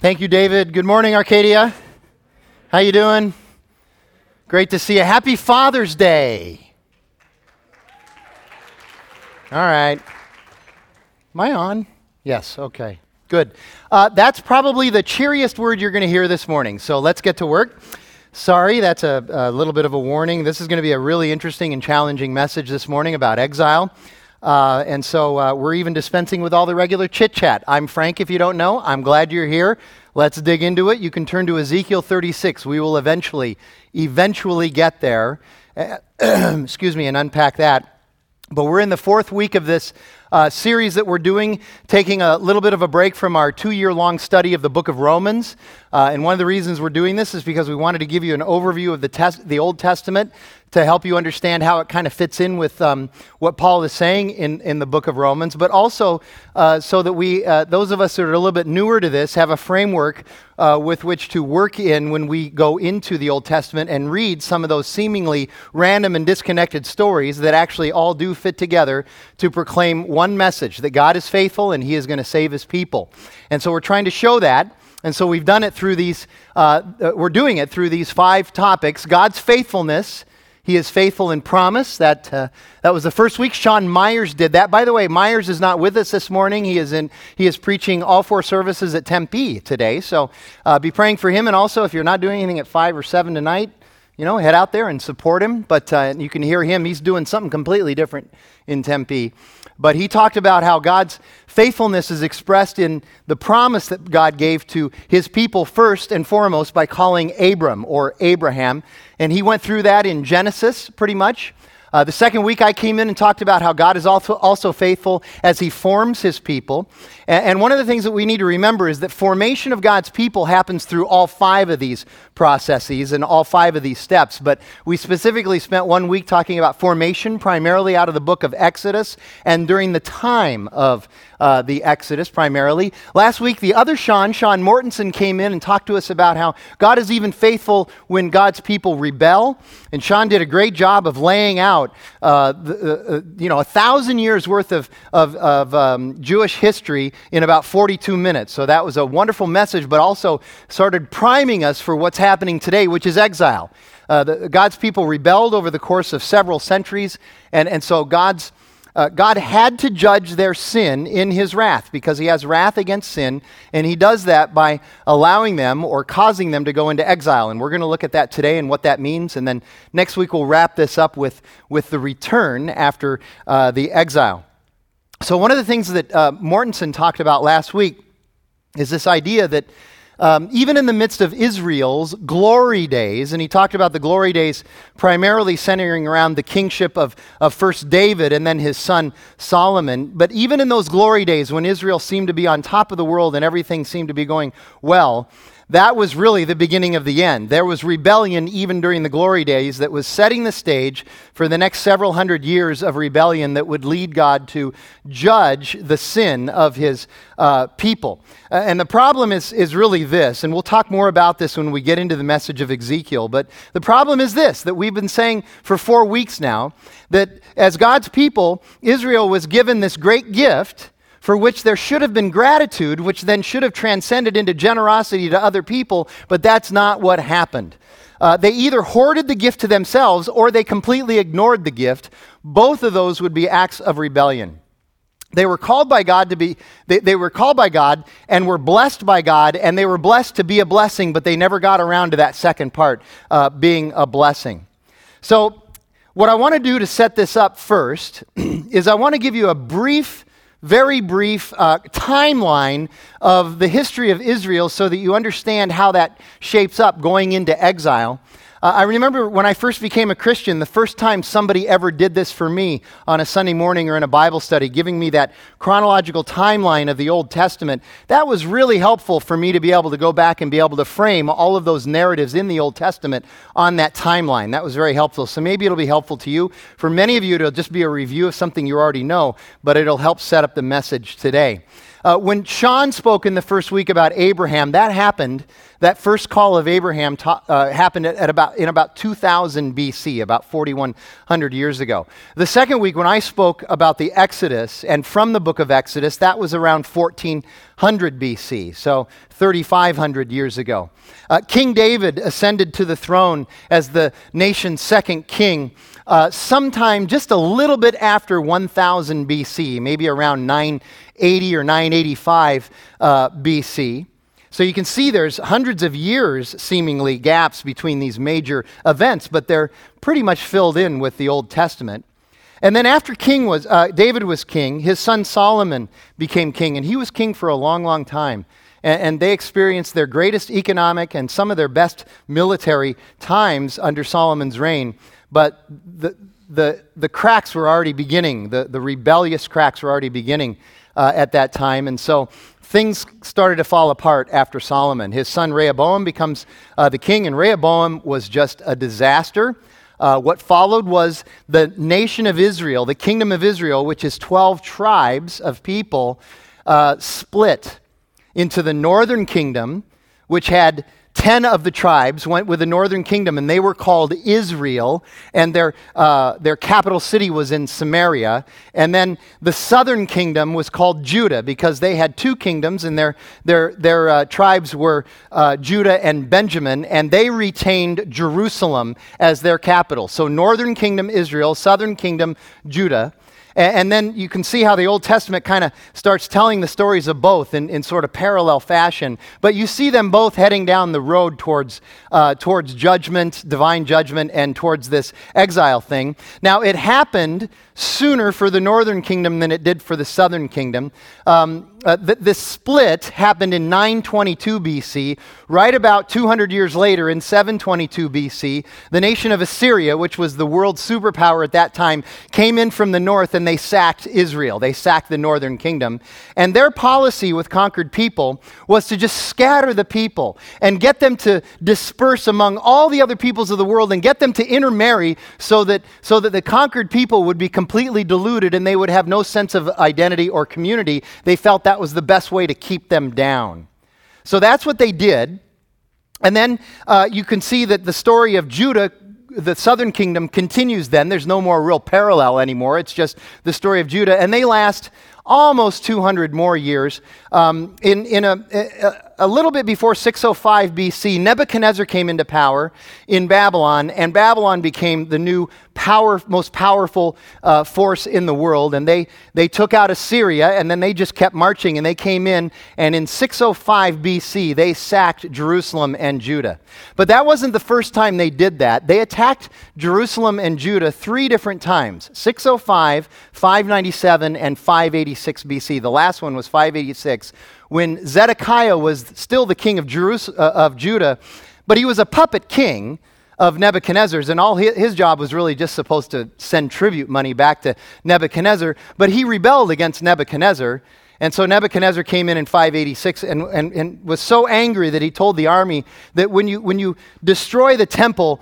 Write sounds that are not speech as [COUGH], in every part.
Thank you, David. Good morning, Arcadia. How you doing? Great to see you. Happy Father's Day. All right. Am I on? Yes, okay. Good. Uh, that's probably the cheeriest word you're going to hear this morning. So let's get to work. Sorry, that's a, a little bit of a warning. This is going to be a really interesting and challenging message this morning about exile. Uh, and so uh, we're even dispensing with all the regular chit chat. I'm Frank, if you don't know. I'm glad you're here. Let's dig into it. You can turn to Ezekiel 36. We will eventually, eventually get there. [CLEARS THROAT] excuse me, and unpack that. But we're in the fourth week of this uh, series that we're doing, taking a little bit of a break from our two year long study of the book of Romans. Uh, and one of the reasons we're doing this is because we wanted to give you an overview of the, test, the Old Testament to help you understand how it kind of fits in with um, what Paul is saying in, in the book of Romans, but also uh, so that we, uh, those of us that are a little bit newer to this, have a framework uh, with which to work in when we go into the Old Testament and read some of those seemingly random and disconnected stories that actually all do fit together to proclaim one message that God is faithful and he is going to save his people. And so we're trying to show that. And so we've done it through these, uh, uh, we're doing it through these five topics God's faithfulness. He is faithful in promise. That, uh, that was the first week. Sean Myers did that. By the way, Myers is not with us this morning. He is, in, he is preaching all four services at Tempe today. So uh, be praying for him. And also, if you're not doing anything at 5 or 7 tonight, you know, head out there and support him. But uh, you can hear him. He's doing something completely different in Tempe. But he talked about how God's faithfulness is expressed in the promise that God gave to his people first and foremost by calling Abram or Abraham. And he went through that in Genesis pretty much. Uh, the second week, I came in and talked about how God is also, also faithful as He forms His people. And, and, one of the things that we need to remember is that formation of God's people happens through all five of these processes and all five of these steps. But we specifically spent one week talking about formation, primarily out of the book of Exodus and during the time of uh, the Exodus, primarily. Last week, the other Sean, Sean Mortensen, came in and talked to us about how God is even faithful when God's people rebel. And Sean did a great job of laying out, uh, the, uh, you know, a thousand years worth of, of, of um, Jewish history in about 42 minutes. So that was a wonderful message, but also started priming us for what's happening today, which is exile. Uh, the, God's people rebelled over the course of several centuries, and, and so God's uh, God had to judge their sin in his wrath because he has wrath against sin, and he does that by allowing them or causing them to go into exile. And we're going to look at that today and what that means. And then next week we'll wrap this up with, with the return after uh, the exile. So, one of the things that uh, Mortensen talked about last week is this idea that um, even in the midst of Israel's glory days, and he talked about the glory days primarily centering around the kingship of, of first David and then his son Solomon. But even in those glory days when Israel seemed to be on top of the world and everything seemed to be going well, that was really the beginning of the end. There was rebellion even during the glory days that was setting the stage for the next several hundred years of rebellion that would lead God to judge the sin of his uh, people. Uh, and the problem is, is really this, and we'll talk more about this when we get into the message of Ezekiel, but the problem is this that we've been saying for four weeks now that as God's people, Israel was given this great gift for which there should have been gratitude, which then should have transcended into generosity to other people, but that's not what happened. Uh, they either hoarded the gift to themselves or they completely ignored the gift. Both of those would be acts of rebellion. They were called by God to be, they, they were called by God and were blessed by God, and they were blessed to be a blessing, but they never got around to that second part, uh, being a blessing. So, what I want to do to set this up first [CLEARS THROAT] is I want to give you a brief very brief uh, timeline of the history of Israel so that you understand how that shapes up going into exile. Uh, I remember when I first became a Christian, the first time somebody ever did this for me on a Sunday morning or in a Bible study, giving me that chronological timeline of the Old Testament, that was really helpful for me to be able to go back and be able to frame all of those narratives in the Old Testament on that timeline. That was very helpful. So maybe it'll be helpful to you. For many of you, it'll just be a review of something you already know, but it'll help set up the message today. Uh, when Sean spoke in the first week about Abraham, that happened, that first call of Abraham ta- uh, happened at, at, about, in about 2000 BC, about 4,100 years ago. The second week, when I spoke about the Exodus and from the book of Exodus, that was around 1400 BC, so 3,500 years ago. Uh, king David ascended to the throne as the nation's second king uh, sometime just a little bit after 1000 BC, maybe around 980 or 985 uh, BC. So you can see there's hundreds of years, seemingly, gaps between these major events, but they're pretty much filled in with the Old Testament. And then after King was, uh, David was king, his son Solomon became king, and he was king for a long, long time. And, and they experienced their greatest economic and some of their best military times under Solomon's reign. But the, the, the cracks were already beginning, the, the rebellious cracks were already beginning uh, at that time. And so things started to fall apart after Solomon. His son Rehoboam becomes uh, the king, and Rehoboam was just a disaster. Uh, what followed was the nation of Israel, the kingdom of Israel, which is 12 tribes of people, uh, split into the northern kingdom, which had 10 of the tribes went with the northern kingdom, and they were called Israel, and their, uh, their capital city was in Samaria. And then the southern kingdom was called Judah because they had two kingdoms, and their, their, their uh, tribes were uh, Judah and Benjamin, and they retained Jerusalem as their capital. So, northern kingdom, Israel, southern kingdom, Judah. And, then you can see how the Old Testament kind of starts telling the stories of both in, in sort of parallel fashion. But you see them both heading down the road towards, uh, towards judgment, divine judgment, and towards this exile thing. Now, it happened sooner for the northern kingdom than it did for the southern kingdom. Um, uh, th- this split happened in 922 BC. Right about 200 years later, in 722 BC, the nation of Assyria, which was the world superpower at that time, came in from the north and they sacked Israel. They sacked the northern kingdom. And their policy with conquered people was to just scatter the people and get them to disperse among all the other peoples of the world and get them to intermarry so that, so that the conquered people would be completely deluded and they would have no sense of identity or community. They felt that was the best way to keep them down. So that's what they did. And then uh, you can see that the story of Judah, the southern kingdom, continues then. There's no more real parallel anymore. It's just the story of Judah. And they last almost 200 more years. Um, in in a, a, a, little bit before 605 BC, Nebuchadnezzar came into power in Babylon, and Babylon became the new power, most powerful uh, force in the world. And they, they took out Assyria, and then they just kept marching, and they came in, and in 605 BC, they sacked Jerusalem and Judah. But that wasn't the first time they did that. They attacked Jerusalem and Judah three different times 605, 597, and 586. 586 BC. The last one was 586 when Zedekiah was still the king of, Jerus- uh, of Judah, but he was a puppet king of Nebuchadnezzar's, and all his, his, job was really just supposed to send tribute money back to Nebuchadnezzar. But he rebelled against Nebuchadnezzar, and so Nebuchadnezzar came in in 586 and, and, and was so angry that he told the army that when you, when you destroy the temple,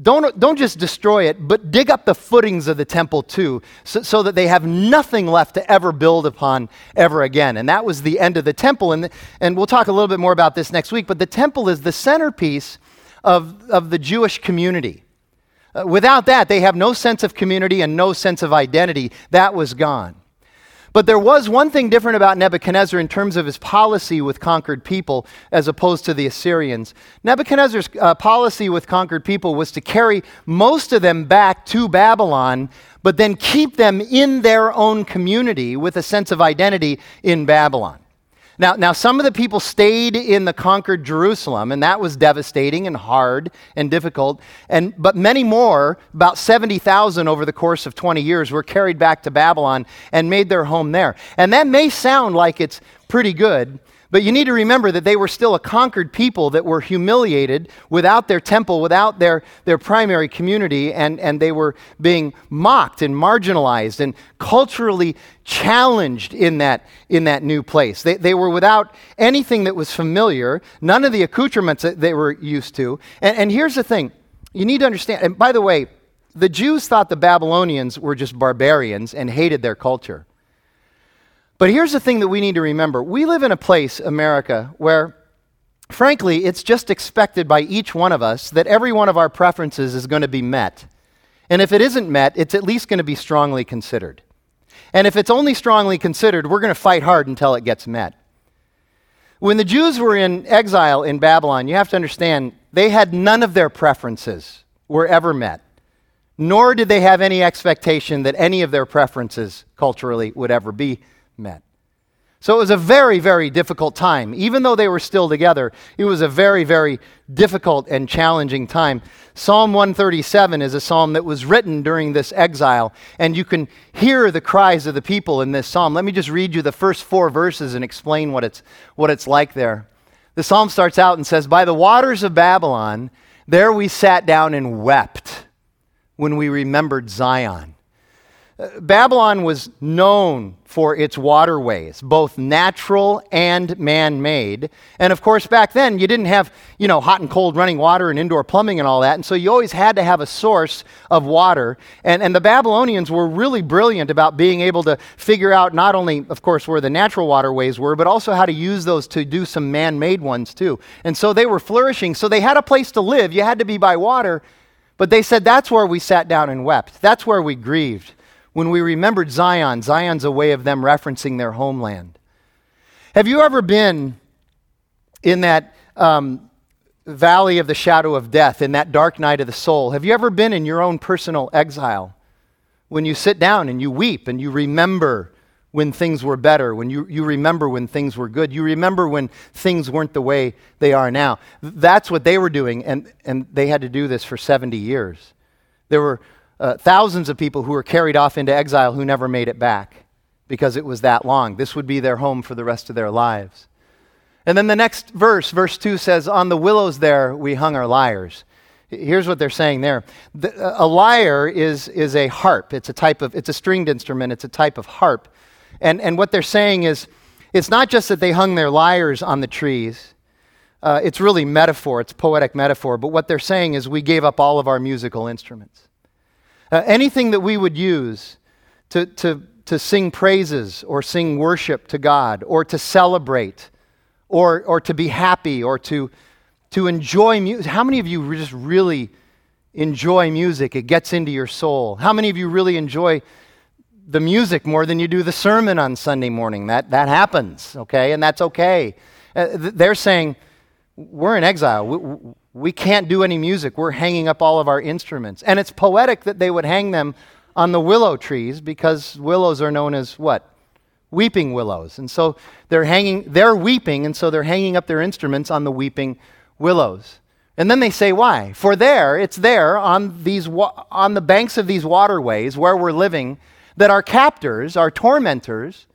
don't, don't just destroy it, but dig up the footings of the temple too, so, so that they have nothing left to ever build upon ever again. And that was the end of the temple. And, and we'll talk a little bit more about this next week, but the temple is the centerpiece of, of the Jewish community. Uh, without that, they have no sense of community and no sense of identity. That was gone. But there was one thing different about Nebuchadnezzar in terms of his policy with conquered people as opposed to the Assyrians. Nebuchadnezzar's uh, policy with conquered people was to carry most of them back to Babylon, but then keep them in their own community with a sense of identity in Babylon. Now, now, some of the people stayed in the conquered Jerusalem, and that was devastating and hard and difficult. And, but many more, about 70,000 over the course of 20 years, were carried back to Babylon and made their home there. And that may sound like it's pretty good, but you need to remember that they were still a conquered people that were humiliated without their temple, without their, their primary community, and, and they were being mocked and marginalized and culturally challenged in that, in that new place. They, they were without anything that was familiar, none of the accoutrements that they were used to. And, and here's the thing you need to understand, and by the way, the Jews thought the Babylonians were just barbarians and hated their culture. But here's the thing that we need to remember we live in a place, America, where, frankly, it's just expected by each one of us that every one of our preferences is going to be met. And if it isn't met, it's at least going to be strongly considered. And if it's only strongly considered, we're going to fight hard until it gets met. When the Jews were in exile in Babylon, you have to understand they had none of their preferences were ever met, nor did they have any expectation that any of their preferences culturally would ever be met. So it was a very, very difficult time. Even though they were still together, it was a very, very difficult and challenging time. Psalm 137 is a psalm that was written during this exile, and you can hear the cries of the people in this psalm. Let me just read you the first four verses and explain what it's, what it's like there. The psalm starts out and says, By the waters of Babylon, there we sat down and wept when we remembered Zion. Babylon was known for its waterways, both natural and man made. And of course, back then, you didn't have, you know, hot and cold running water and indoor plumbing and all that. And so you always had to have a source of water. And, and the Babylonians were really brilliant about being able to figure out not only, of course, where the natural waterways were, but also how to use those to do some man made ones too. And so they were flourishing. So they had a place to live. You had to be by water. But they said that's where we sat down and wept, that's where we grieved when we remembered Zion, Zion's a way of them referencing their homeland. Have you ever been in that um, valley of the shadow of death, in that dark night of the soul? Have you ever been in your own personal exile? When you sit down and you weep and you remember when things were better, when you, you remember when things were good, you remember when things weren't the way they are now. That's what they were doing, and, and they had to do this for 70 years. There were uh, thousands of people who were carried off into exile who never made it back because it was that long. This would be their home for the rest of their lives. And then the next verse, verse 2 says, On the willows there we hung our lyres. Here's what they're saying there. The, a lyre is, is a harp. It's a type of, it's a stringed instrument. It's a type of harp. And, and what they're saying is, it's not just that they hung their lyres on the trees. Uh, it's really metaphor. It's poetic metaphor. But what they're saying is we gave up all of our musical instruments. Uh, anything that we would use to, to, to sing praises or sing worship to God or to celebrate or, or to be happy or to, to enjoy music. How many of you just really enjoy music? It gets into your soul. How many of you really enjoy the music more than you do the sermon on Sunday morning? That, that happens, okay? And that's okay. Uh, they're saying, we're in exile. We, we can't do any music. We're hanging up all of our instruments. And it's poetic that they would hang them on the willow trees because willows are known as what? Weeping willows. And so they're hanging, they're weeping, and so they're hanging up their instruments on the weeping willows. And then they say, why? For there, it's there on, these, on the banks of these waterways where we're living that our captors, our tormentors,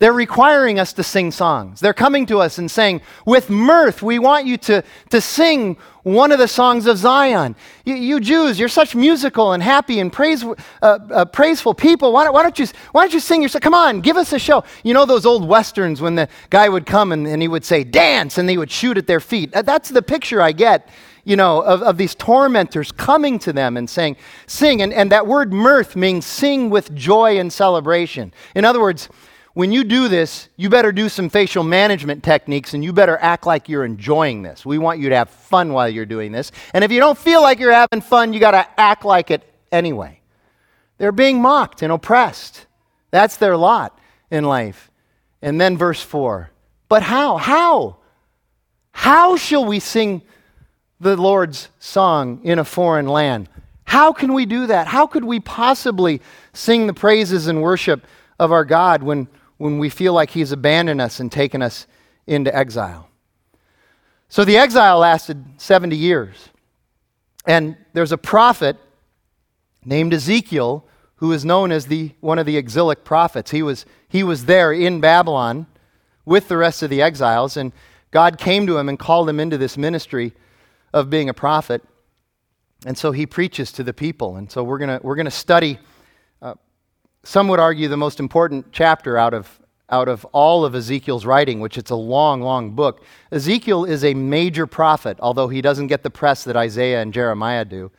they're requiring us to sing songs. They're coming to us and saying, with mirth, we want you to, to sing one of the songs of Zion. You, you Jews, you're such musical and happy and praise, uh, uh, praiseful people. Why don't, why, don't you, why don't you sing your song? Come on, give us a show. You know those old westerns when the guy would come and, and he would say, dance, and they would shoot at their feet. That's the picture I get you know, of, of these tormentors coming to them and saying, sing. And, and that word mirth means sing with joy and celebration. In other words, when you do this, you better do some facial management techniques and you better act like you're enjoying this. We want you to have fun while you're doing this. And if you don't feel like you're having fun, you got to act like it anyway. They're being mocked and oppressed. That's their lot in life. And then verse 4. But how? How? How shall we sing the Lord's song in a foreign land? How can we do that? How could we possibly sing the praises and worship of our God when when we feel like he's abandoned us and taken us into exile. So the exile lasted 70 years. And there's a prophet named Ezekiel who is known as the, one of the exilic prophets. He was, he was there in Babylon with the rest of the exiles, and God came to him and called him into this ministry of being a prophet. And so he preaches to the people. And so we're going we're going to study some would argue the most important chapter out of, out of all of Ezekiel's writing, which it's a long, long book. Ezekiel is a major prophet, although he doesn't get the press that Isaiah and Jeremiah do.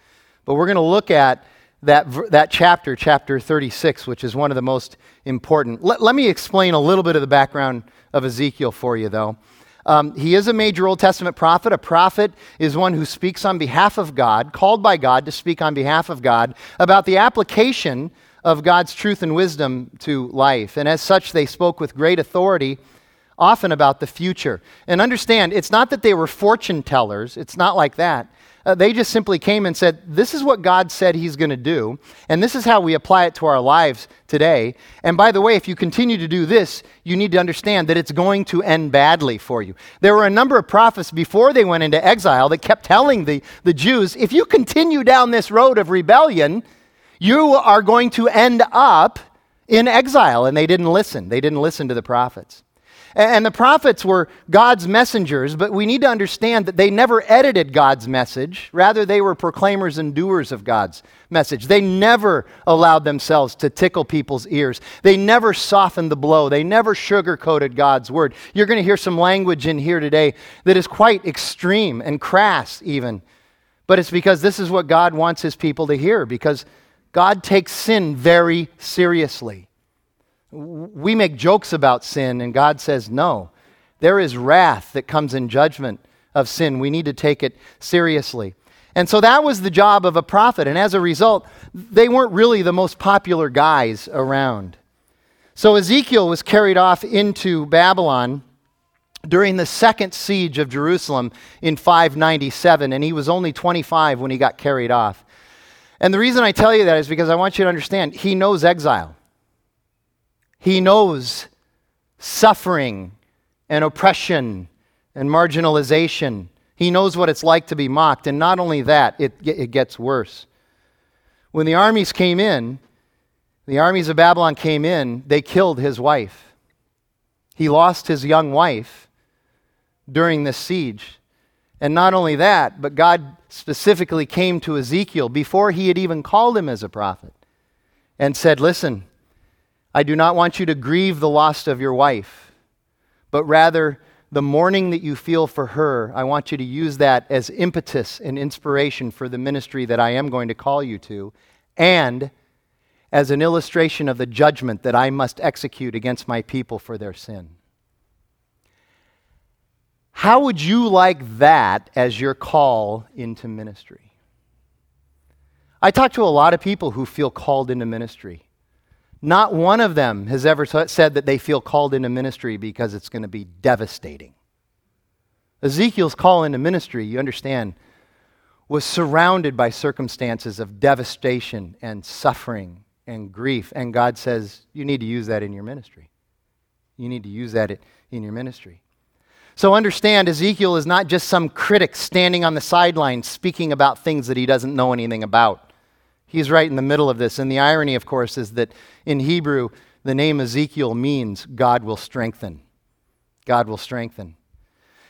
But we're going to look at that, that chapter, chapter 36, which is one of the most important. Let, let me explain a little bit of the background of Ezekiel for you, though. Um, he is a major Old Testament prophet. A prophet is one who speaks on behalf of God, called by God to speak on behalf of God about the application of God's truth and wisdom to life. And as such, they spoke with great authority, often about the future. And understand, it's not that they were fortune tellers, it's not like that. Uh, they just simply came and said, This is what God said He's going to do, and this is how we apply it to our lives today. And by the way, if you continue to do this, you need to understand that it's going to end badly for you. There were a number of prophets before they went into exile that kept telling the, the Jews, If you continue down this road of rebellion, you are going to end up in exile. And they didn't listen, they didn't listen to the prophets. And the prophets were God's messengers, but we need to understand that they never edited God's message. Rather, they were proclaimers and doers of God's message. They never allowed themselves to tickle people's ears. They never softened the blow. They never sugarcoated God's word. You're going to hear some language in here today that is quite extreme and crass, even. But it's because this is what God wants his people to hear, because God takes sin very seriously. We make jokes about sin, and God says, no. There is wrath that comes in judgment of sin. We need to take it seriously. And so that was the job of a prophet. And as a result, they weren't really the most popular guys around. So Ezekiel was carried off into Babylon during the second siege of Jerusalem in 597, and he was only 25 when he got carried off. And the reason I tell you that is because I want you to understand he knows exile. He knows suffering and oppression and marginalization. He knows what it's like to be mocked. And not only that, it, it gets worse. When the armies came in, the armies of Babylon came in, they killed his wife. He lost his young wife during this siege. And not only that, but God specifically came to Ezekiel before he had even called him as a prophet and said, Listen, I do not want you to grieve the loss of your wife, but rather the mourning that you feel for her, I want you to use that as impetus and inspiration for the ministry that I am going to call you to, and as an illustration of the judgment that I must execute against my people for their sin. How would you like that as your call into ministry? I talk to a lot of people who feel called into ministry. Not one of them has ever said that they feel called into ministry because it's going to be devastating. Ezekiel's call into ministry, you understand, was surrounded by circumstances of devastation and suffering and grief. And God says, You need to use that in your ministry. You need to use that in your ministry. So understand, Ezekiel is not just some critic standing on the sidelines speaking about things that he doesn't know anything about. He's right in the middle of this. And the irony, of course, is that in Hebrew, the name Ezekiel means God will strengthen. God will strengthen.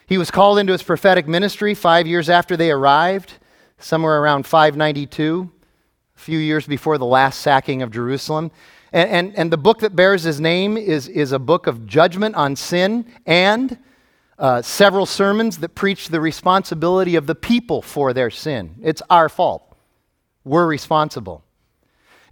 He was called into his prophetic ministry five years after they arrived, somewhere around 592, a few years before the last sacking of Jerusalem. And, and, and the book that bears his name is, is a book of judgment on sin and uh, several sermons that preach the responsibility of the people for their sin. It's our fault. We're responsible.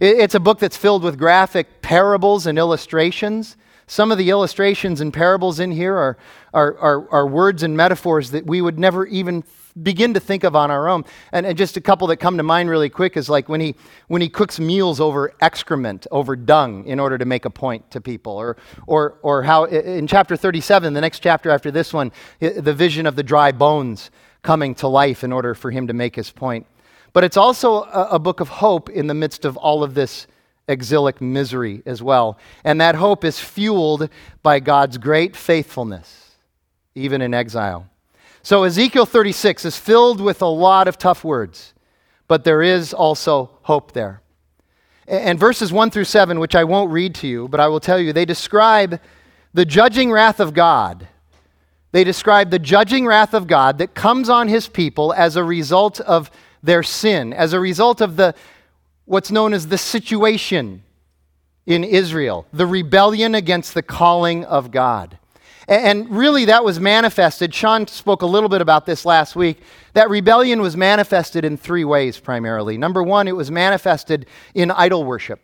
It's a book that's filled with graphic parables and illustrations. Some of the illustrations and parables in here are, are, are, are, words and metaphors that we would never even begin to think of on our own. And, and just a couple that come to mind really quick is like when he, when he cooks meals over excrement, over dung, in order to make a point to people. Or, or, or how in chapter 37, the next chapter after this one, the vision of the dry bones coming to life in order for him to make his point. But it's also a, a book of hope in the midst of all of this exilic misery as well. And that hope is fueled by God's great faithfulness, even in exile. So Ezekiel 36 is filled with a lot of tough words, but there is also hope there. And verses 1 through 7, which I won't read to you, but I will tell you, they describe the judging wrath of God. They describe the judging wrath of God that comes on his people as a result of their sin as a result of the what's known as the situation in Israel, the rebellion against the calling of God. And really, that was manifested. Sean spoke a little bit about this last week. That rebellion was manifested in three ways primarily. Number one, it was manifested in idol worship.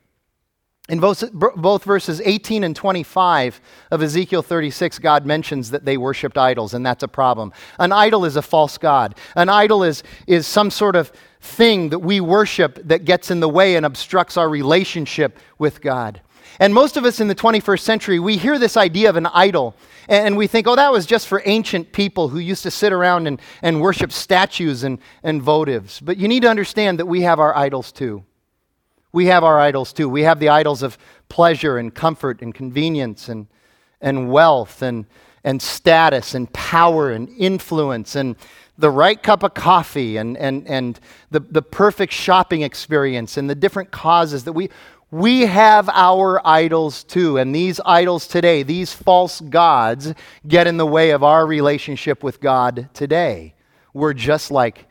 In both, both, verses 18 and 25 of Ezekiel 36, God mentions that they worshiped idols, and that's a problem. An idol is a false God. An idol is, is some sort of thing that we worship that gets in the way and obstructs our relationship with God. And most of us in the 21st century, we hear this idea of an idol, and we think, oh, that was just for ancient people who used to sit around and, and worship statues and, and votives. But you need to understand that we have our idols too we have our idols too. We have the idols of pleasure and comfort and convenience and, and wealth and, and status and power and influence and the right cup of coffee and, and, and the, the perfect shopping experience and the different causes that we, we have our idols too. And these idols today, these false gods, get in the way of our relationship with God today. We're just like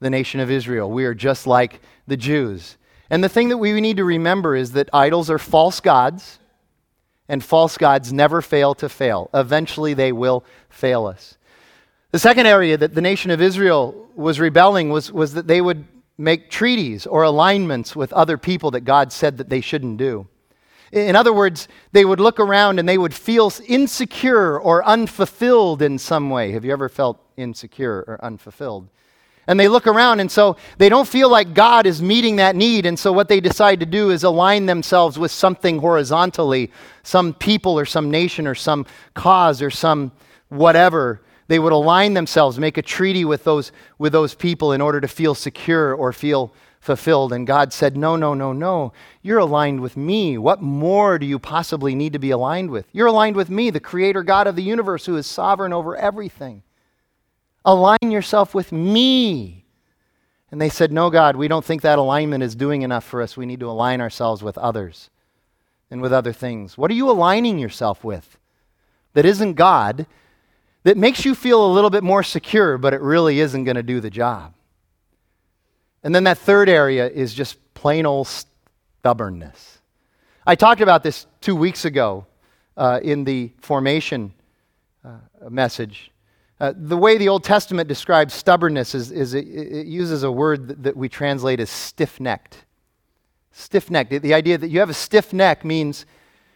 the nation of Israel, we are just like the Jews. And the thing that we need to remember is that idols are false gods, and false gods never fail to fail. Eventually, they will fail us. The second area that the nation of Israel was rebelling was, was that they would make treaties or alignments with other people that God said that they shouldn't do. In other words, they would look around and they would feel insecure or unfulfilled in some way. Have you ever felt insecure or unfulfilled? And they look around, and so they don't feel like God is meeting that need. And so, what they decide to do is align themselves with something horizontally some people, or some nation, or some cause, or some whatever. They would align themselves, make a treaty with those, with those people in order to feel secure or feel fulfilled. And God said, No, no, no, no. You're aligned with me. What more do you possibly need to be aligned with? You're aligned with me, the creator God of the universe who is sovereign over everything. Align yourself with me. And they said, No, God, we don't think that alignment is doing enough for us. We need to align ourselves with others and with other things. What are you aligning yourself with that isn't God, that makes you feel a little bit more secure, but it really isn't going to do the job? And then that third area is just plain old stubbornness. I talked about this two weeks ago uh, in the formation uh, message. Uh, the way the Old Testament describes stubbornness is, is it, it, uses a word that, that we translate as stiff necked. Stiff necked. The idea that you have a stiff neck means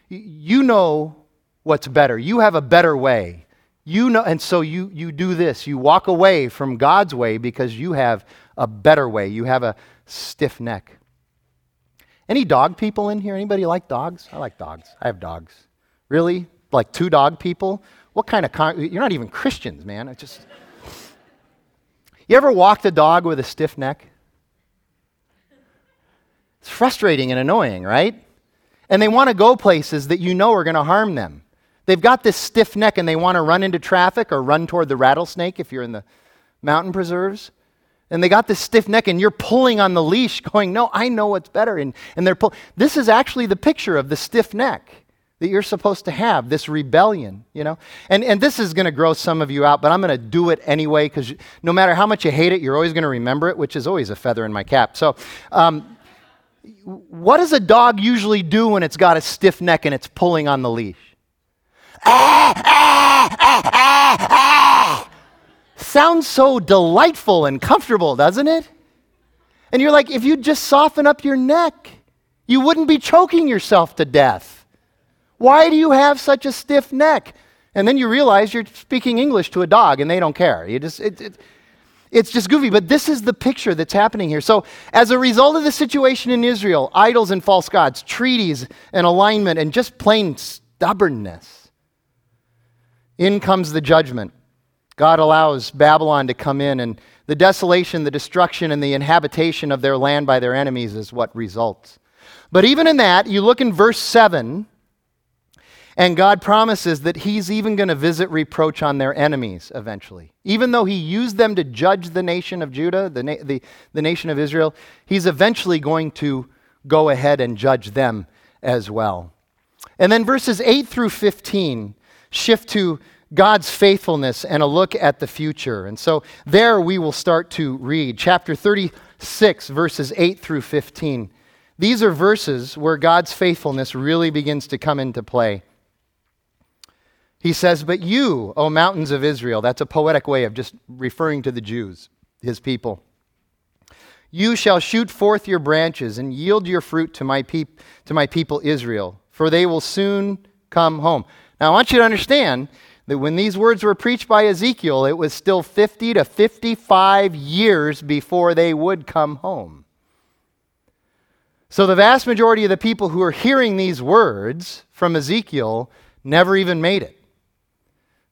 you know what's better. You have a better way. You know, and so you, you do this. You walk away from God's way because you have a better way. You have a stiff neck. Any dog people in here? Anybody like dogs? I like dogs. I have dogs. Really? Like two dog people? What kind of con- you're not even Christians, man. It just You ever walked a dog with a stiff neck? It's frustrating and annoying, right? And they want to go places that you know are going to harm them. They've got this stiff neck and they want to run into traffic or run toward the rattlesnake if you're in the mountain preserves. And they got this stiff neck and you're pulling on the leash [LAUGHS] going, "No, I know what's better." And and they're pull- This is actually the picture of the stiff neck that you're supposed to have, this rebellion, you know? And, and this is going to gross some of you out, but I'm going to do it anyway because no matter how much you hate it, you're always going to remember it, which is always a feather in my cap. So, um, what does a dog usually do when it's got a stiff neck and it's pulling on the leash? Sounds so delightful and comfortable, doesn't it? And you're like, if you just soften up your neck, you wouldn't be choking yourself to death. Why do you have such a stiff neck? And then you realize you're speaking English to a dog and they don't care. You just, it, it, it's just goofy. But this is the picture that's happening here. So, as a result of the situation in Israel, idols and false gods, treaties and alignment, and just plain stubbornness, in comes the judgment. God allows Babylon to come in, and the desolation, the destruction, and the inhabitation of their land by their enemies is what results. But even in that, you look in verse 7 and God promises that He's even going to visit reproach on their enemies eventually. Even though He used them to judge the nation of Judah, the, na- the, the nation of Israel, He's eventually going to go ahead and judge them as well. And then verses 8 through 15 shift to God's faithfulness and a look at the future. And so there we will start to read chapter 36, verses 8 through 15. These are verses where God's faithfulness really begins to come into play. He says, But you, O mountains of Israel, that's a poetic way of just referring to the Jews, his people. You shall shoot forth your branches and yield your fruit to my, peop- to my people Israel, for they will soon come home. Now, I want you to understand that when these words were preached by Ezekiel, it was still 50 to 55 years before they would come home. So, the vast majority of the people who are hearing these words from Ezekiel never even made it.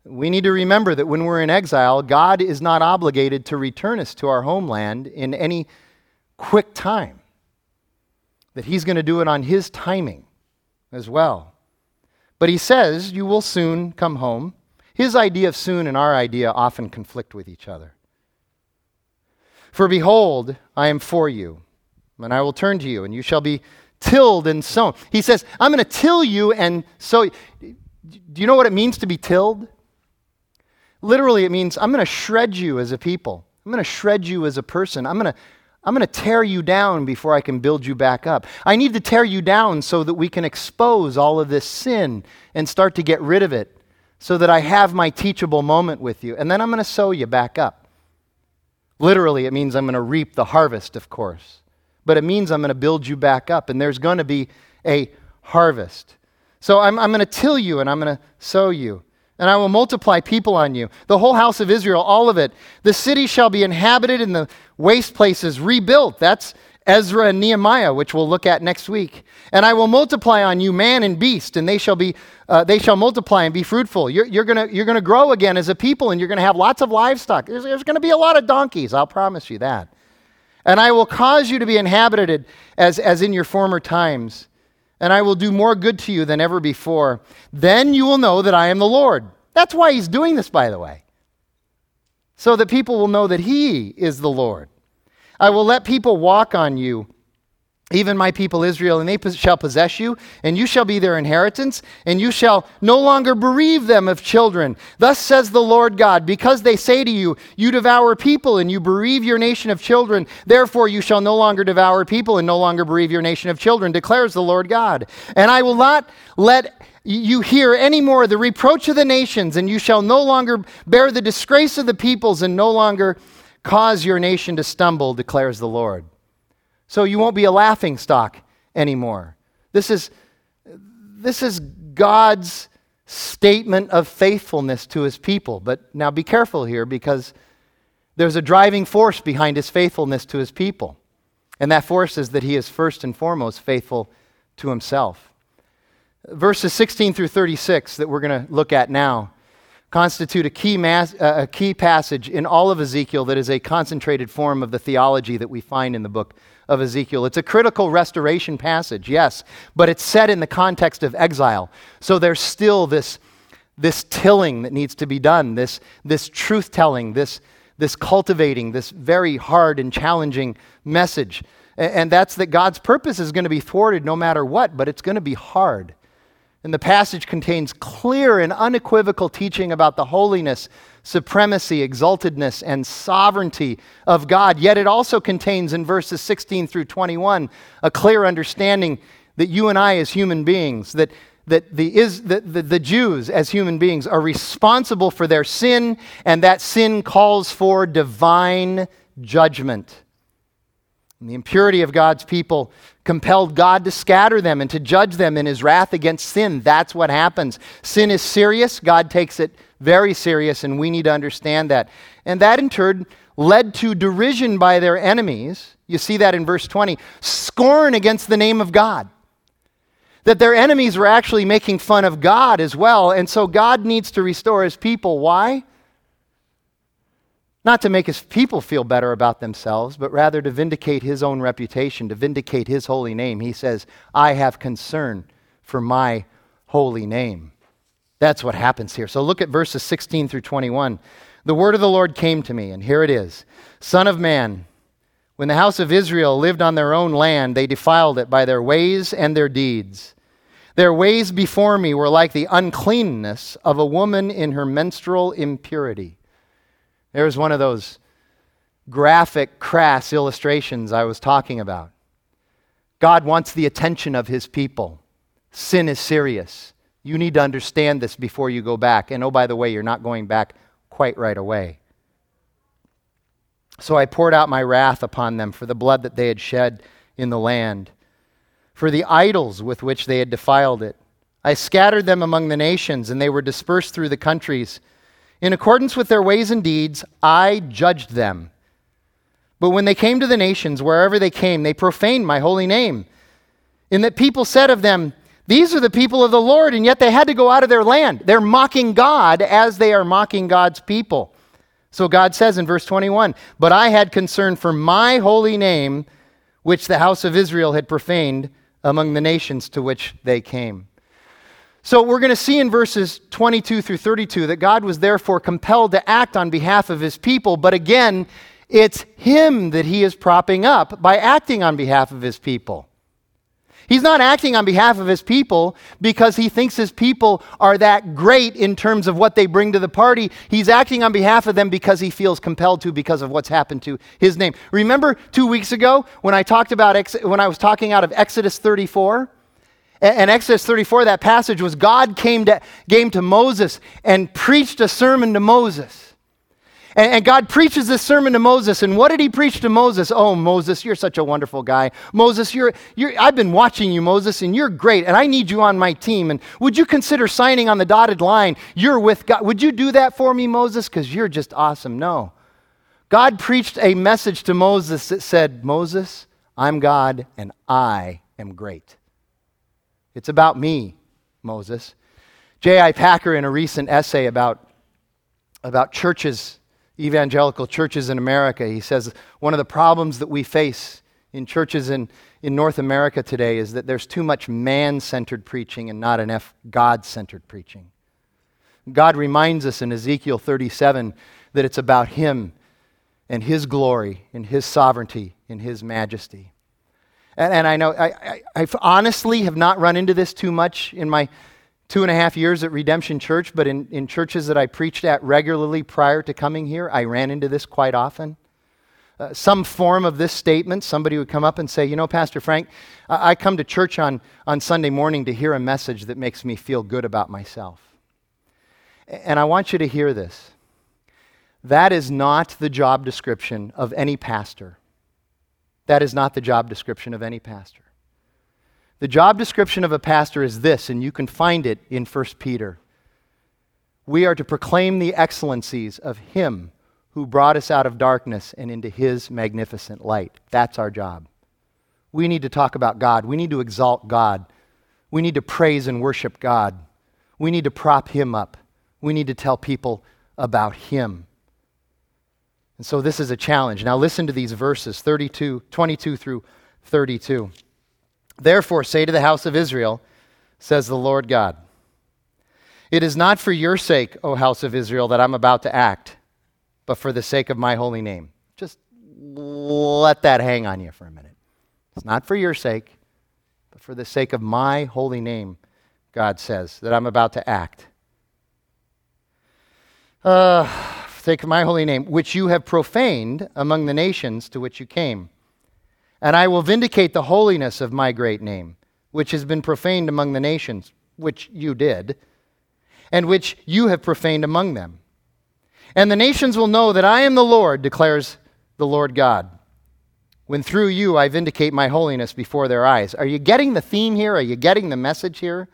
We need to remember that when we're in exile, God is not obligated to return us to our homeland in any quick time, that He's going to do it on His timing as well. But He says, You will soon come home. His idea of soon and our idea often conflict with each other. For behold, I am for you, and I will turn to you, and you shall be tilled and sown. He says, I'm going to till you and sow. Do you know what it means to be tilled? Literally, it means I'm going to shred you as a people. I'm going to shred you as a person. I'm going to I'm going to tear you down before I can build you back up. I need to tear you down so that we can expose all of this sin and start to get rid of it so that I have my teachable moment with you. And then I'm going to sow you back up. Literally, it means I'm going to reap the harvest, of course. But it means I'm going to build you back up, and there's going to be a harvest. So I'm, I'm going to till you and I'm going to sow you and I will multiply people on you. The whole house of Israel, all of it. The city shall be inhabited and the waste places rebuilt. That's Ezra and Nehemiah, which we'll look at next week. And I will multiply on you man and beast, and they shall be uh, they shall multiply and be fruitful. You're, you're gonna you're gonna grow again as a people, and you're gonna have lots of livestock. There's, there's gonna be a lot of donkeys. I'll promise you that. And I will cause you to be inhabited as as in your former times and I will do more good to you than ever before. Then you will know that I am the Lord. That's why he's doing this, by the way, so that people will know that he is the Lord. I will let people walk on you even my people Israel, and they shall possess you, and you shall be their inheritance, and you shall no longer bereave them of children. Thus says the Lord God, because they say to you, You devour people, and you bereave your nation of children, therefore you shall no longer devour people, and no longer bereave your nation of children, declares the Lord God. And I will not let you hear any more the reproach of the nations, and you shall no longer bear the disgrace of the peoples, and no longer cause your nation to stumble, declares the Lord. So you won't be a laughing stock anymore. This is, this is God's statement of faithfulness to his people. But now be careful here because there's a driving force behind his faithfulness to his people. And that force is that he is first and foremost faithful to himself. Verses 16 through 36 that we're going to look at now constitute a key, mass, uh, a key passage in all of Ezekiel that is a concentrated form of the theology that we find in the book of Ezekiel. It's a critical restoration passage, yes, but it's set in the context of exile. So there's still this, this tilling that needs to be done, this, this truth telling, this, this cultivating, this very hard and challenging message. And that's that God's purpose is going to be thwarted no matter what, but it's going to be hard. And the passage contains clear and unequivocal teaching about the holiness, supremacy, exaltedness, and sovereignty of God. Yet it also contains in verses 16 through 21 a clear understanding that you and I, as human beings, that, that the, is, the, the, the Jews, as human beings, are responsible for their sin, and that sin calls for divine judgment. And the impurity of God's people compelled God to scatter them and to judge them in his wrath against sin. That's what happens. Sin is serious. God takes it very serious, and we need to understand that. And that in turn led to derision by their enemies. You see that in verse 20 scorn against the name of God. That their enemies were actually making fun of God as well. And so God needs to restore his people. Why? Not to make his people feel better about themselves, but rather to vindicate his own reputation, to vindicate his holy name. He says, I have concern for my holy name. That's what happens here. So look at verses 16 through 21. The word of the Lord came to me, and here it is Son of man, when the house of Israel lived on their own land, they defiled it by their ways and their deeds. Their ways before me were like the uncleanness of a woman in her menstrual impurity. There's one of those graphic, crass illustrations I was talking about. God wants the attention of his people. Sin is serious. You need to understand this before you go back. And oh, by the way, you're not going back quite right away. So I poured out my wrath upon them for the blood that they had shed in the land, for the idols with which they had defiled it. I scattered them among the nations, and they were dispersed through the countries. In accordance with their ways and deeds, I judged them. But when they came to the nations, wherever they came, they profaned my holy name. In that people said of them, These are the people of the Lord, and yet they had to go out of their land. They're mocking God as they are mocking God's people. So God says in verse 21 But I had concern for my holy name, which the house of Israel had profaned among the nations to which they came. So we're going to see in verses 22 through 32 that God was therefore compelled to act on behalf of his people, but again, it's him that he is propping up by acting on behalf of his people. He's not acting on behalf of his people because he thinks his people are that great in terms of what they bring to the party. He's acting on behalf of them because he feels compelled to because of what's happened to his name. Remember 2 weeks ago when I talked about when I was talking out of Exodus 34? And Exodus 34, that passage was God came to, came to Moses and preached a sermon to Moses. And, and, God preaches this sermon to Moses. And what did he preach to Moses? Oh, Moses, you're such a wonderful guy. Moses, you're, you're, I've been watching you, Moses, and you're great. And I need you on my team. And would you consider signing on the dotted line? You're with God. Would you do that for me, Moses? Because you're just awesome. No. God preached a message to Moses that said, Moses, I'm God and I am great. It's about me, Moses. J.I. Packer, in a recent essay about, about churches evangelical churches in America. He says one of the problems that we face in churches in, in North America today is that there's too much man centered preaching and not enough God centered preaching. God reminds us in Ezekiel 37 that it's about Him and His glory and His sovereignty and His majesty. And, and I know I, I, I honestly have not run into this too much in my two and a half years at Redemption Church, but in, in churches that I preached at regularly prior to coming here, I ran into this quite often. Uh, some form of this statement, somebody would come up and say, You know, Pastor Frank, I, I come to church on, on Sunday morning to hear a message that makes me feel good about myself. And I want you to hear this. That is not the job description of any pastor. That is not the job description of any pastor. The job description of a pastor is this, and you can find it in 1 Peter. We are to proclaim the excellencies of Him who brought us out of darkness and into His magnificent light. That's our job. We need to talk about God. We need to exalt God. We need to praise and worship God. We need to prop Him up. We need to tell people about Him. And so this is a challenge. Now listen to these verses 32, 22 through 32. Therefore, say to the house of Israel, says the Lord God, It is not for your sake, O house of Israel, that I'm about to act, but for the sake of my holy name. Just let that hang on you for a minute. It's not for your sake, but for the sake of my holy name, God says, that I'm about to act. Uh, sake of my holy name, which you have profaned among the nations to which you came. And I will vindicate the holiness of my great name, which has been profaned among the nations, which you did, and which you have profaned among them. And the nations will know that I am the Lord, declares the Lord God, when through you I vindicate my holiness before their eyes. Are you getting the theme here? Are you getting the message here?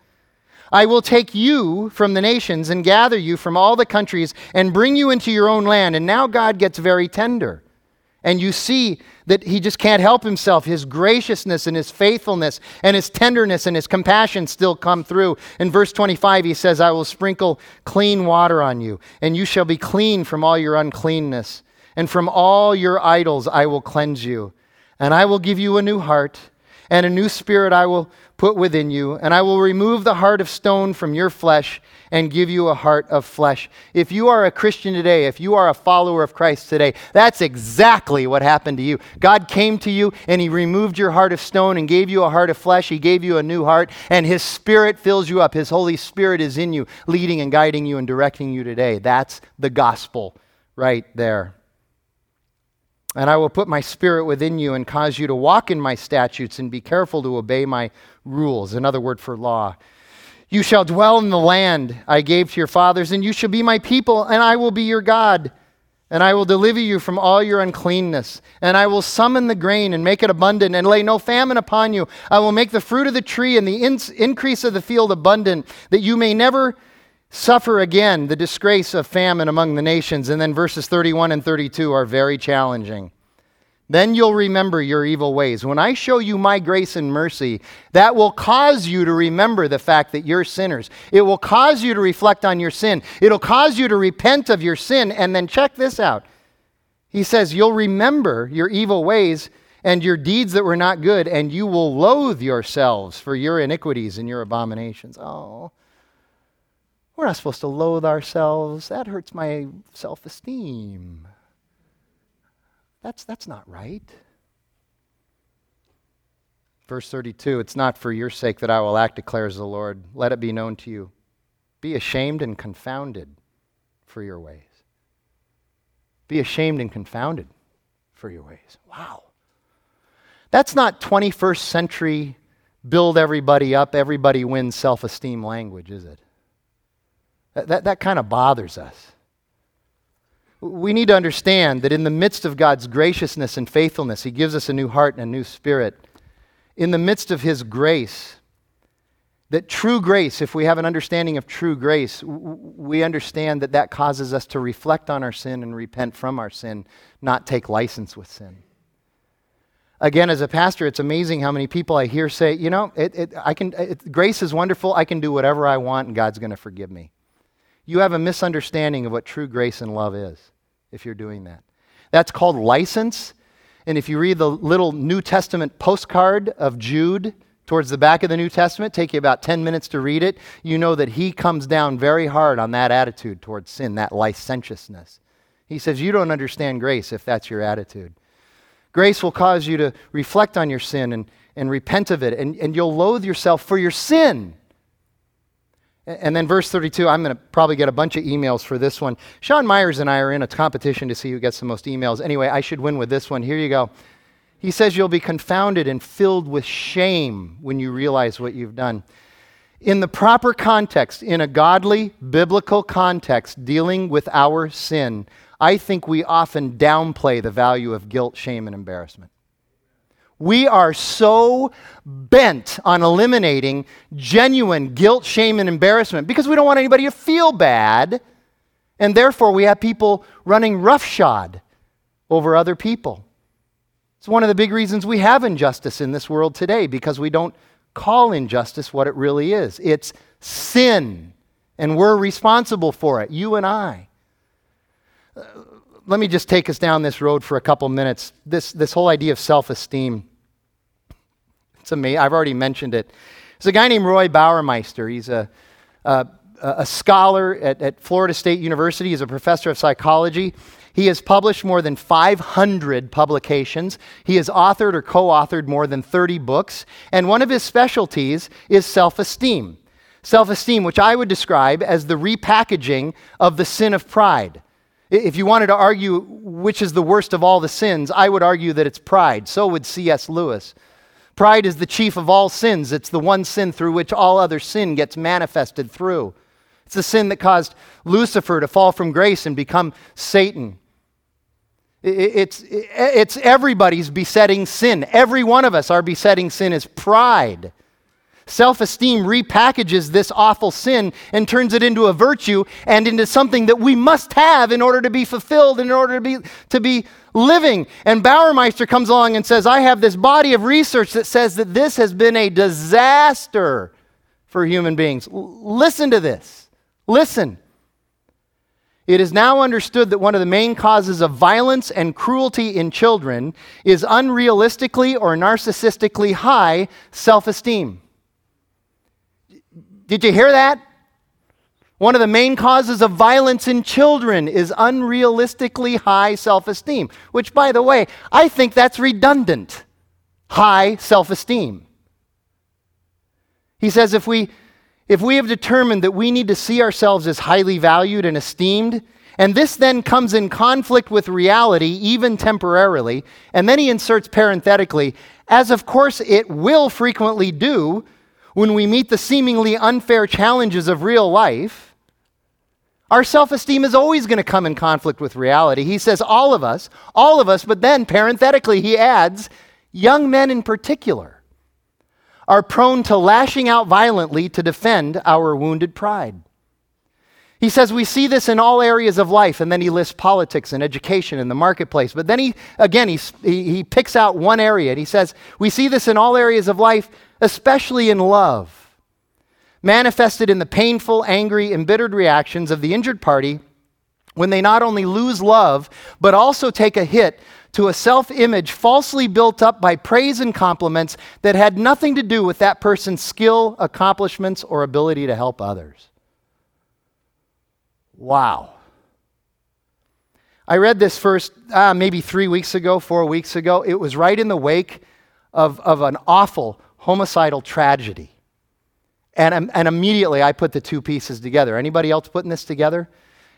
I will take you from the nations and gather you from all the countries and bring you into your own land. And now God gets very tender. And you see that he just can't help himself. His graciousness and his faithfulness and his tenderness and his compassion still come through. In verse 25, he says, I will sprinkle clean water on you, and you shall be clean from all your uncleanness. And from all your idols I will cleanse you. And I will give you a new heart, and a new spirit I will put within you. And I will remove the heart of stone from your flesh and give you a heart of flesh. If you are a Christian today, if you are a follower of Christ today, that's exactly what happened to you. God came to you and He removed your heart of stone and gave you a heart of flesh. He gave you a new heart, and His Spirit fills you up. His Holy Spirit is in you, leading and guiding you and directing you today. That's the gospel right there. And I will put my spirit within you and cause you to walk in my statutes and be careful to obey my rules. Another word for law. You shall dwell in the land I gave to your fathers, and you shall be my people, and I will be your God. And I will deliver you from all your uncleanness. And I will summon the grain and make it abundant, and lay no famine upon you. I will make the fruit of the tree and the in- increase of the field abundant, that you may never suffer again the disgrace of famine among the nations. And then verses 31 and 32 are very challenging. Then you'll remember your evil ways. When I show you my grace and mercy, that will cause you to remember the fact that you're sinners. It will cause you to reflect on your sin. It'll cause you to repent of your sin. And then check this out. He says, You'll remember your evil ways and your deeds that were not good, and you will loathe yourselves for your iniquities and your abominations. Oh, we're not supposed to loathe ourselves. That hurts my self esteem. That's, that's not right. Verse 32 It's not for your sake that I will act, declares the Lord. Let it be known to you. Be ashamed and confounded for your ways. Be ashamed and confounded for your ways. Wow. That's not 21st century build everybody up, everybody wins self esteem language, is it? That, that, kind of bothers us we need to understand that in the midst of God's graciousness and faithfulness, He gives us a new heart and a new spirit. In the midst of His grace, that true grace, if we have an understanding of true grace, we understand that that causes us to reflect on our sin and repent from our sin, not take license with sin. Again, as a pastor, it's amazing how many people I hear say, you know, it, it, I can, it, grace is wonderful. I can do whatever I want and God's going to forgive me. You have a misunderstanding of what true grace and love is if you're doing that. That's called license. And if you read the little New Testament postcard of Jude towards the back of the New Testament, take you about 10 minutes to read it, you know that he comes down very hard on that attitude towards sin, that licentiousness. He says, You don't understand grace if that's your attitude. Grace will cause you to reflect on your sin and, and repent of it, and, and you'll loathe yourself for your sin. And then verse 32, I'm going to probably get a bunch of emails for this one. Sean Myers and I are in a competition to see who gets the most emails. Anyway, I should win with this one. Here you go. He says you'll be confounded and filled with shame when you realize what you've done. In the proper context, in a godly, biblical context dealing with our sin, I think we often downplay the value of guilt, shame, and embarrassment. We are so bent on eliminating genuine guilt, shame, and embarrassment because we don't want anybody to feel bad. And therefore, we have people running roughshod over other people. It's one of the big reasons we have injustice in this world today because we don't call injustice what it really is it's sin, and we're responsible for it, you and I. Let me just take us down this road for a couple minutes. This, this whole idea of self esteem. It's amazing. I've already mentioned it. There's a guy named Roy Baumeister. He's a, a, a scholar at, at Florida State University. He's a professor of psychology. He has published more than 500 publications. He has authored or co authored more than 30 books. And one of his specialties is self esteem. Self esteem, which I would describe as the repackaging of the sin of pride. If you wanted to argue which is the worst of all the sins, I would argue that it's pride. So would C.S. Lewis. Pride is the chief of all sins. It's the one sin through which all other sin gets manifested through. It's the sin that caused Lucifer to fall from grace and become Satan. It's, it's everybody's besetting sin. Every one of us, our besetting sin is pride. Self esteem repackages this awful sin and turns it into a virtue and into something that we must have in order to be fulfilled, in order to be, to be living. And Baumeister comes along and says, I have this body of research that says that this has been a disaster for human beings. L- listen to this. Listen. It is now understood that one of the main causes of violence and cruelty in children is unrealistically or narcissistically high self esteem. Did you hear that? One of the main causes of violence in children is unrealistically high self esteem, which, by the way, I think that's redundant. High self esteem. He says if we, if we have determined that we need to see ourselves as highly valued and esteemed, and this then comes in conflict with reality, even temporarily, and then he inserts parenthetically, as of course it will frequently do, when we meet the seemingly unfair challenges of real life, our self esteem is always going to come in conflict with reality. He says, all of us, all of us, but then parenthetically, he adds, young men in particular, are prone to lashing out violently to defend our wounded pride. He says we see this in all areas of life, and then he lists politics and education and the marketplace. But then he, again, he, he picks out one area and he says we see this in all areas of life, especially in love, manifested in the painful, angry, embittered reactions of the injured party when they not only lose love, but also take a hit to a self image falsely built up by praise and compliments that had nothing to do with that person's skill, accomplishments, or ability to help others. Wow. I read this first uh, maybe three weeks ago, four weeks ago. It was right in the wake of, of an awful homicidal tragedy. And, and immediately I put the two pieces together. Anybody else putting this together?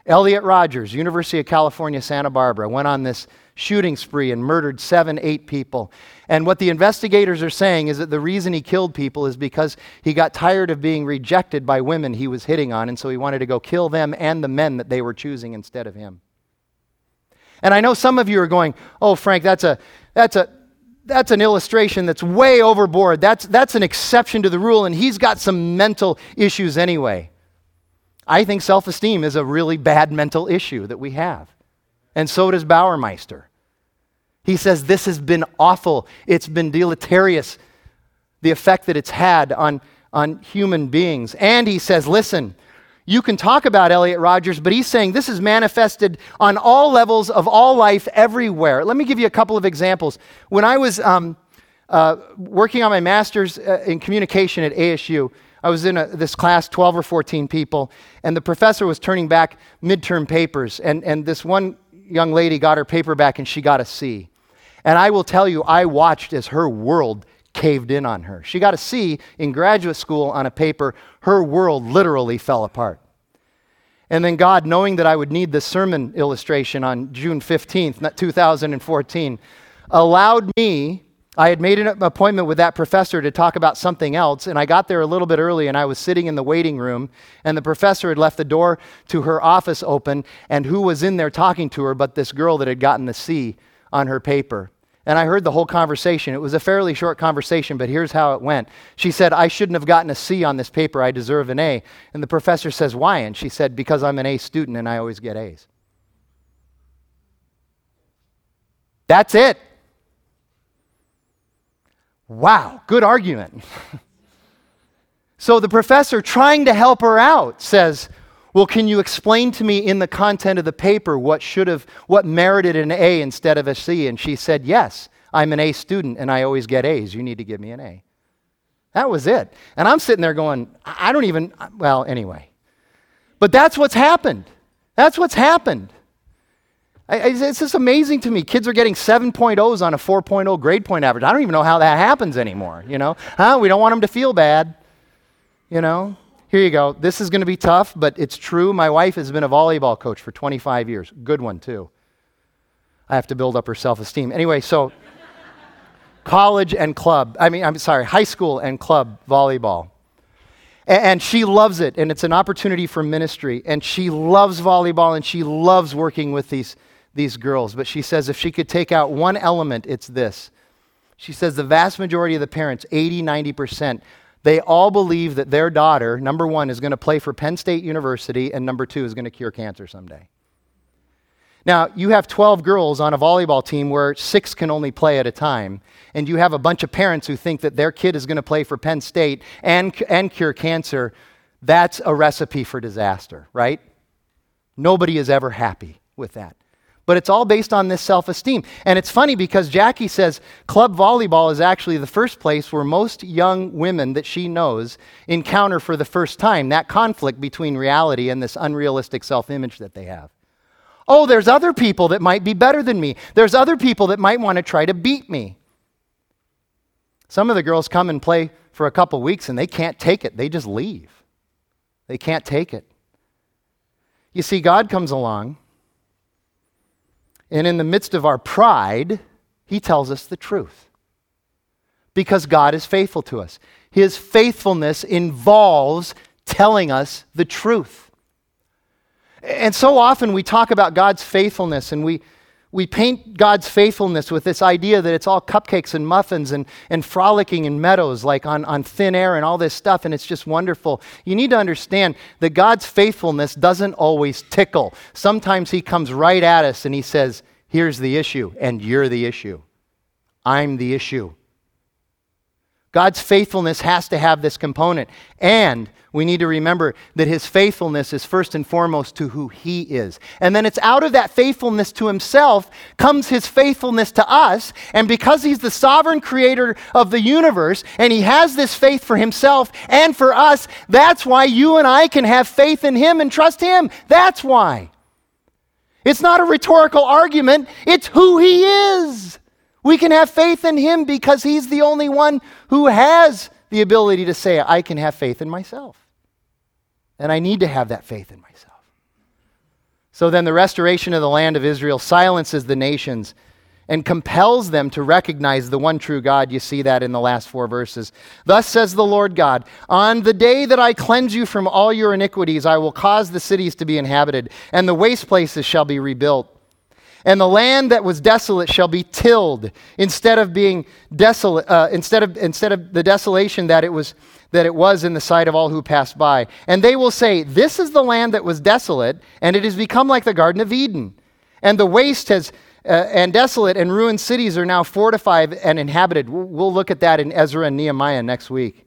Elliot Rogers, University of California, Santa Barbara, went on this shooting spree and murdered seven, eight people. And what the investigators are saying is that the reason he killed people is because he got tired of being rejected by women he was hitting on, and so he wanted to go kill them and the men that they were choosing instead of him. And I know some of you are going, oh, Frank, that's, a, that's, a, that's an illustration that's way overboard. That's, that's an exception to the rule, and he's got some mental issues anyway. I think self esteem is a really bad mental issue that we have. And so does Baumeister. He says this has been awful, it's been deleterious, the effect that it's had on, on human beings. And he says, listen, you can talk about Elliot Rogers, but he's saying this is manifested on all levels of all life everywhere. Let me give you a couple of examples. When I was um, uh, working on my master's uh, in communication at ASU, I was in a, this class, 12 or 14 people, and the professor was turning back midterm papers, and, and this one young lady got her paper back and she got a C. And I will tell you, I watched as her world caved in on her. She got a C in graduate school on a paper. Her world literally fell apart. And then God, knowing that I would need this sermon illustration on June 15th, 2014, allowed me I had made an appointment with that professor to talk about something else, and I got there a little bit early, and I was sitting in the waiting room, and the professor had left the door to her office open, and who was in there talking to her but this girl that had gotten the C on her paper. And I heard the whole conversation. It was a fairly short conversation, but here's how it went. She said, I shouldn't have gotten a C on this paper. I deserve an A. And the professor says, Why? And she said, Because I'm an A student and I always get A's. That's it. Wow, good argument. [LAUGHS] so the professor, trying to help her out, says, Well, can you explain to me in the content of the paper what should have, what merited an A instead of a C? And she said, Yes, I'm an A student and I always get A's. You need to give me an A. That was it. And I'm sitting there going, I don't even, well, anyway. But that's what's happened. That's what's happened. I, it's just amazing to me. Kids are getting 7.0s on a 4.0 grade point average. I don't even know how that happens anymore, you know? Huh? We don't want them to feel bad, you know? Here you go. This is going to be tough, but it's true. My wife has been a volleyball coach for 25 years. Good one, too. I have to build up her self esteem. Anyway, so college and club, I mean, I'm sorry, high school and club volleyball. And she loves it, and it's an opportunity for ministry. And she loves volleyball, and she loves working with these these girls, but she says if she could take out one element, it's this. She says the vast majority of the parents, 80, 90%, they all believe that their daughter, number one, is going to play for Penn State University, and number two, is going to cure cancer someday. Now, you have 12 girls on a volleyball team where six can only play at a time, and you have a bunch of parents who think that their kid is going to play for Penn State and, and cure cancer. That's a recipe for disaster, right? Nobody is ever happy with that but it's all based on this self esteem. And it's funny because Jackie says club volleyball is actually the first place where most young women that she knows encounter for the first time that conflict between reality and this unrealistic self image that they have. Oh, there's other people that might be better than me. There's other people that might want to try to beat me. Some of the girls come and play for a couple weeks and they can't take it. They just leave. They can't take it. You see, God comes along and in the midst of our pride, he tells us the truth. because God is faithful to us. His faithfulness involves telling us the truth. And so often we talk about God's faithfulness and we, we paint God's faithfulness with this idea that it's all cupcakes and muffins and, and frolicking in meadows, like on, on thin air and all this stuff, and it's just wonderful. You need to understand that God's faithfulness doesn't always tickle. Sometimes He comes right at us and He says, Here's the issue, and you're the issue. I'm the issue. God's faithfulness has to have this component. And we need to remember that his faithfulness is first and foremost to who he is. And then it's out of that faithfulness to himself comes his faithfulness to us. And because he's the sovereign creator of the universe and he has this faith for himself and for us, that's why you and I can have faith in him and trust him. That's why. It's not a rhetorical argument, it's who he is. We can have faith in him because he's the only one who has the ability to say, I can have faith in myself. And I need to have that faith in myself. So then the restoration of the land of Israel silences the nations and compels them to recognize the one true God. You see that in the last four verses. Thus says the Lord God On the day that I cleanse you from all your iniquities, I will cause the cities to be inhabited, and the waste places shall be rebuilt. And the land that was desolate shall be tilled instead of being desolate, uh, instead, of, instead of the desolation that it was that it was in the sight of all who passed by. And they will say, This is the land that was desolate, and it has become like the Garden of Eden. And the waste has, uh, and desolate and ruined cities are now fortified and inhabited. We'll look at that in Ezra and Nehemiah next week.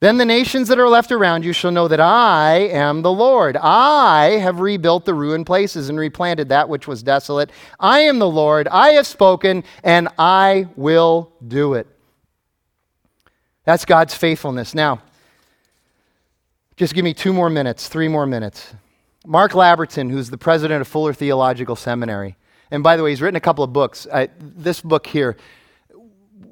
Then the nations that are left around you shall know that I am the Lord. I have rebuilt the ruined places and replanted that which was desolate. I am the Lord. I have spoken, and I will do it. That's God's faithfulness. Now, just give me two more minutes, three more minutes. Mark Labberton, who's the president of Fuller Theological Seminary, and by the way, he's written a couple of books. I, this book here,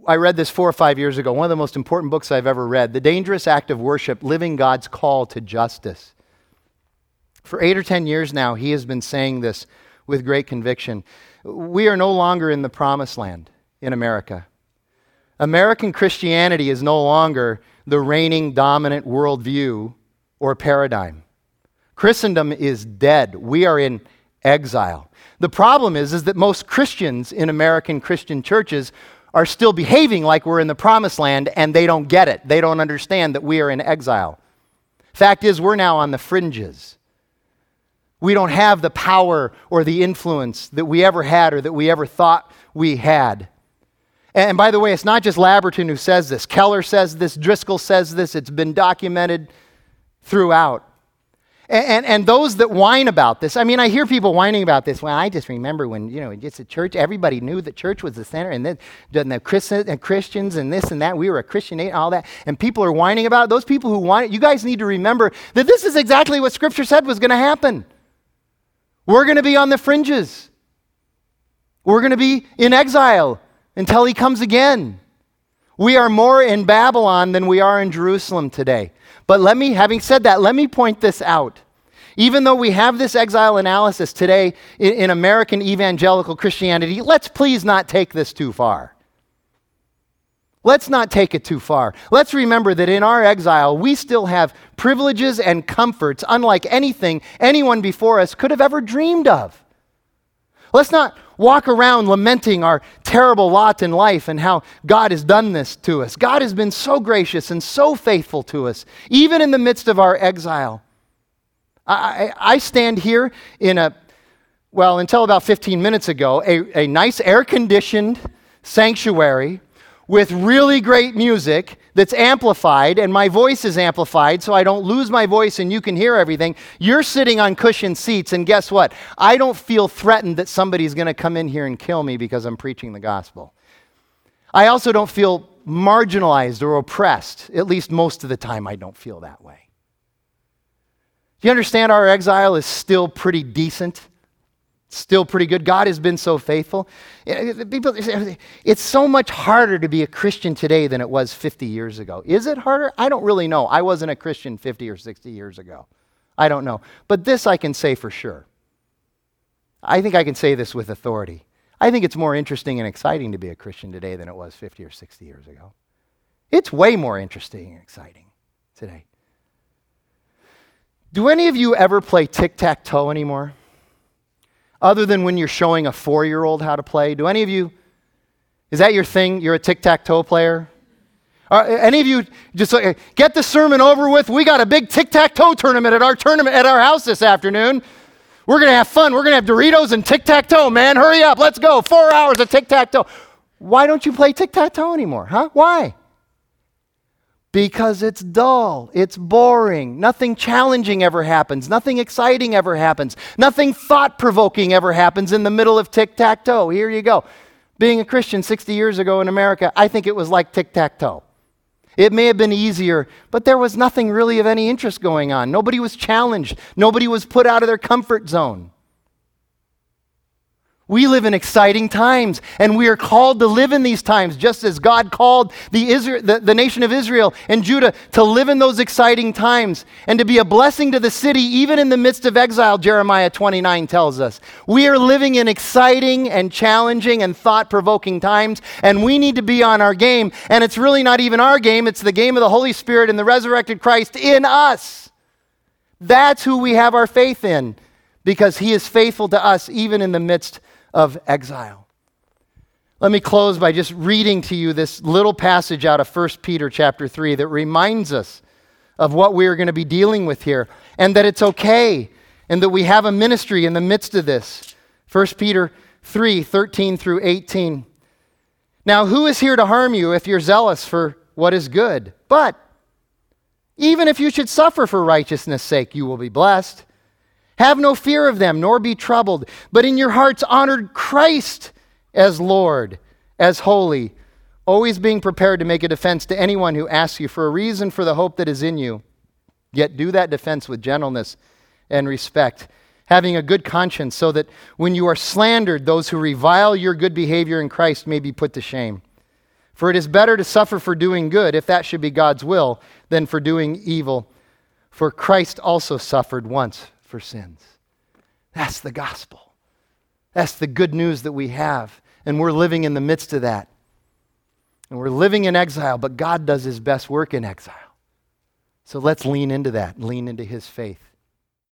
I read this four or five years ago, one of the most important books I've ever read The Dangerous Act of Worship Living God's Call to Justice. For eight or ten years now, he has been saying this with great conviction. We are no longer in the promised land in America. American Christianity is no longer the reigning dominant worldview or paradigm. Christendom is dead. We are in exile. The problem is, is that most Christians in American Christian churches are still behaving like we're in the promised land and they don't get it. They don't understand that we are in exile. Fact is, we're now on the fringes. We don't have the power or the influence that we ever had or that we ever thought we had. And by the way, it's not just Labberton who says this. Keller says this, Driscoll says this, it's been documented throughout. And, and, and, those that whine about this, I mean, I hear people whining about this. Well, I just remember when, you know, it's a church, everybody knew that church was the center, and then the and uh, Christians and this and that, we were a Christian and all that, and people are whining about it. Those people who whine, you guys need to remember that this is exactly what Scripture said was going to happen. We're going to be on the fringes, we're going to be in exile until He comes again. We are more in Babylon than we are in Jerusalem today. But let me, having said that, let me point this out. Even though we have this exile analysis today in, in, American evangelical Christianity, let's please not take this too far. Let's not take it too far. Let's remember that in our exile, we still have privileges and comforts unlike anything anyone before us could have ever dreamed of. Let's not walk around lamenting our terrible lot in life and how God has done this to us. God has been so gracious and so faithful to us, even in the midst of our exile. I, I, stand here in a, well, until about 15 minutes ago, a, a nice air conditioned sanctuary with really great music that's amplified, and my voice is amplified so I don't lose my voice and you can hear everything. You're sitting on cushioned seats, and guess what? I don't feel threatened that somebody's going to come in here and kill me because I'm preaching the gospel. I also don't feel marginalized or oppressed. At least most of the time, I don't feel that way. Do you understand our exile is still pretty decent? Still pretty good. God has been so faithful. People, it's so much harder to be a Christian today than it was 50 years ago. Is it harder? I don't really know. I wasn't a Christian 50 or 60 years ago. I don't know. But this I can say for sure. I think I can say this with authority. I think it's more interesting and exciting to be a Christian today than it was 50 or 60 years ago. It's way more interesting and exciting today. Do any of you ever play tic tac toe anymore? Other than when you're showing a four year old how to play? Do any of you, is that your thing? You're a tic tac toe player? Are any of you just like, get the sermon over with? We got a big tic tac toe tournament at our tournament at our house this afternoon. We're going to have fun. We're going to have Doritos and tic tac toe, man. Hurry up. Let's go. Four hours of tic tac toe. Why don't you play tic tac toe anymore? Huh? Why? Because it's dull. It's boring. Nothing challenging ever happens. Nothing exciting ever happens. Nothing thought provoking ever happens in the middle of tic tac toe. Here you go. Being a Christian 60 years ago in America, I think it was like tic tac toe. It may have been easier, but there was nothing really of any interest going on. Nobody was challenged, nobody was put out of their comfort zone. We live in exciting times, and we are called to live in these times, just as God called the, Israel, the, the, nation of Israel and Judah to live in those exciting times and to be a blessing to the city, even in the midst of exile, Jeremiah 29 tells us. We are living in exciting and challenging and thought provoking times, and we need to be on our game. And it's really not even our game, it's the game of the Holy Spirit and the resurrected Christ in us. That's who we have our faith in because he is faithful to us, even in the midst of exile. Let me close by just reading to you this little passage out of 1 Peter chapter 3 that reminds us of what we are going to be dealing with here and that it's okay and that we have a ministry in the midst of this. 1 Peter 3 13 through 18. Now, who is here to harm you if you're zealous for what is good? But even if you should suffer for righteousness' sake, you will be blessed. Have no fear of them, nor be troubled, but in your hearts honor Christ as Lord, as holy, always being prepared to make a defense to anyone who asks you for a reason for the hope that is in you. Yet do that defense with gentleness and respect, having a good conscience, so that when you are slandered, those who revile your good behavior in Christ may be put to shame. For it is better to suffer for doing good, if that should be God's will, than for doing evil. For Christ also suffered once for sins. That's the gospel. That's the good news that we have. And we're living in the midst of that. And we're living in exile, but God does his best work in exile. So let's lean into that, lean into his faith.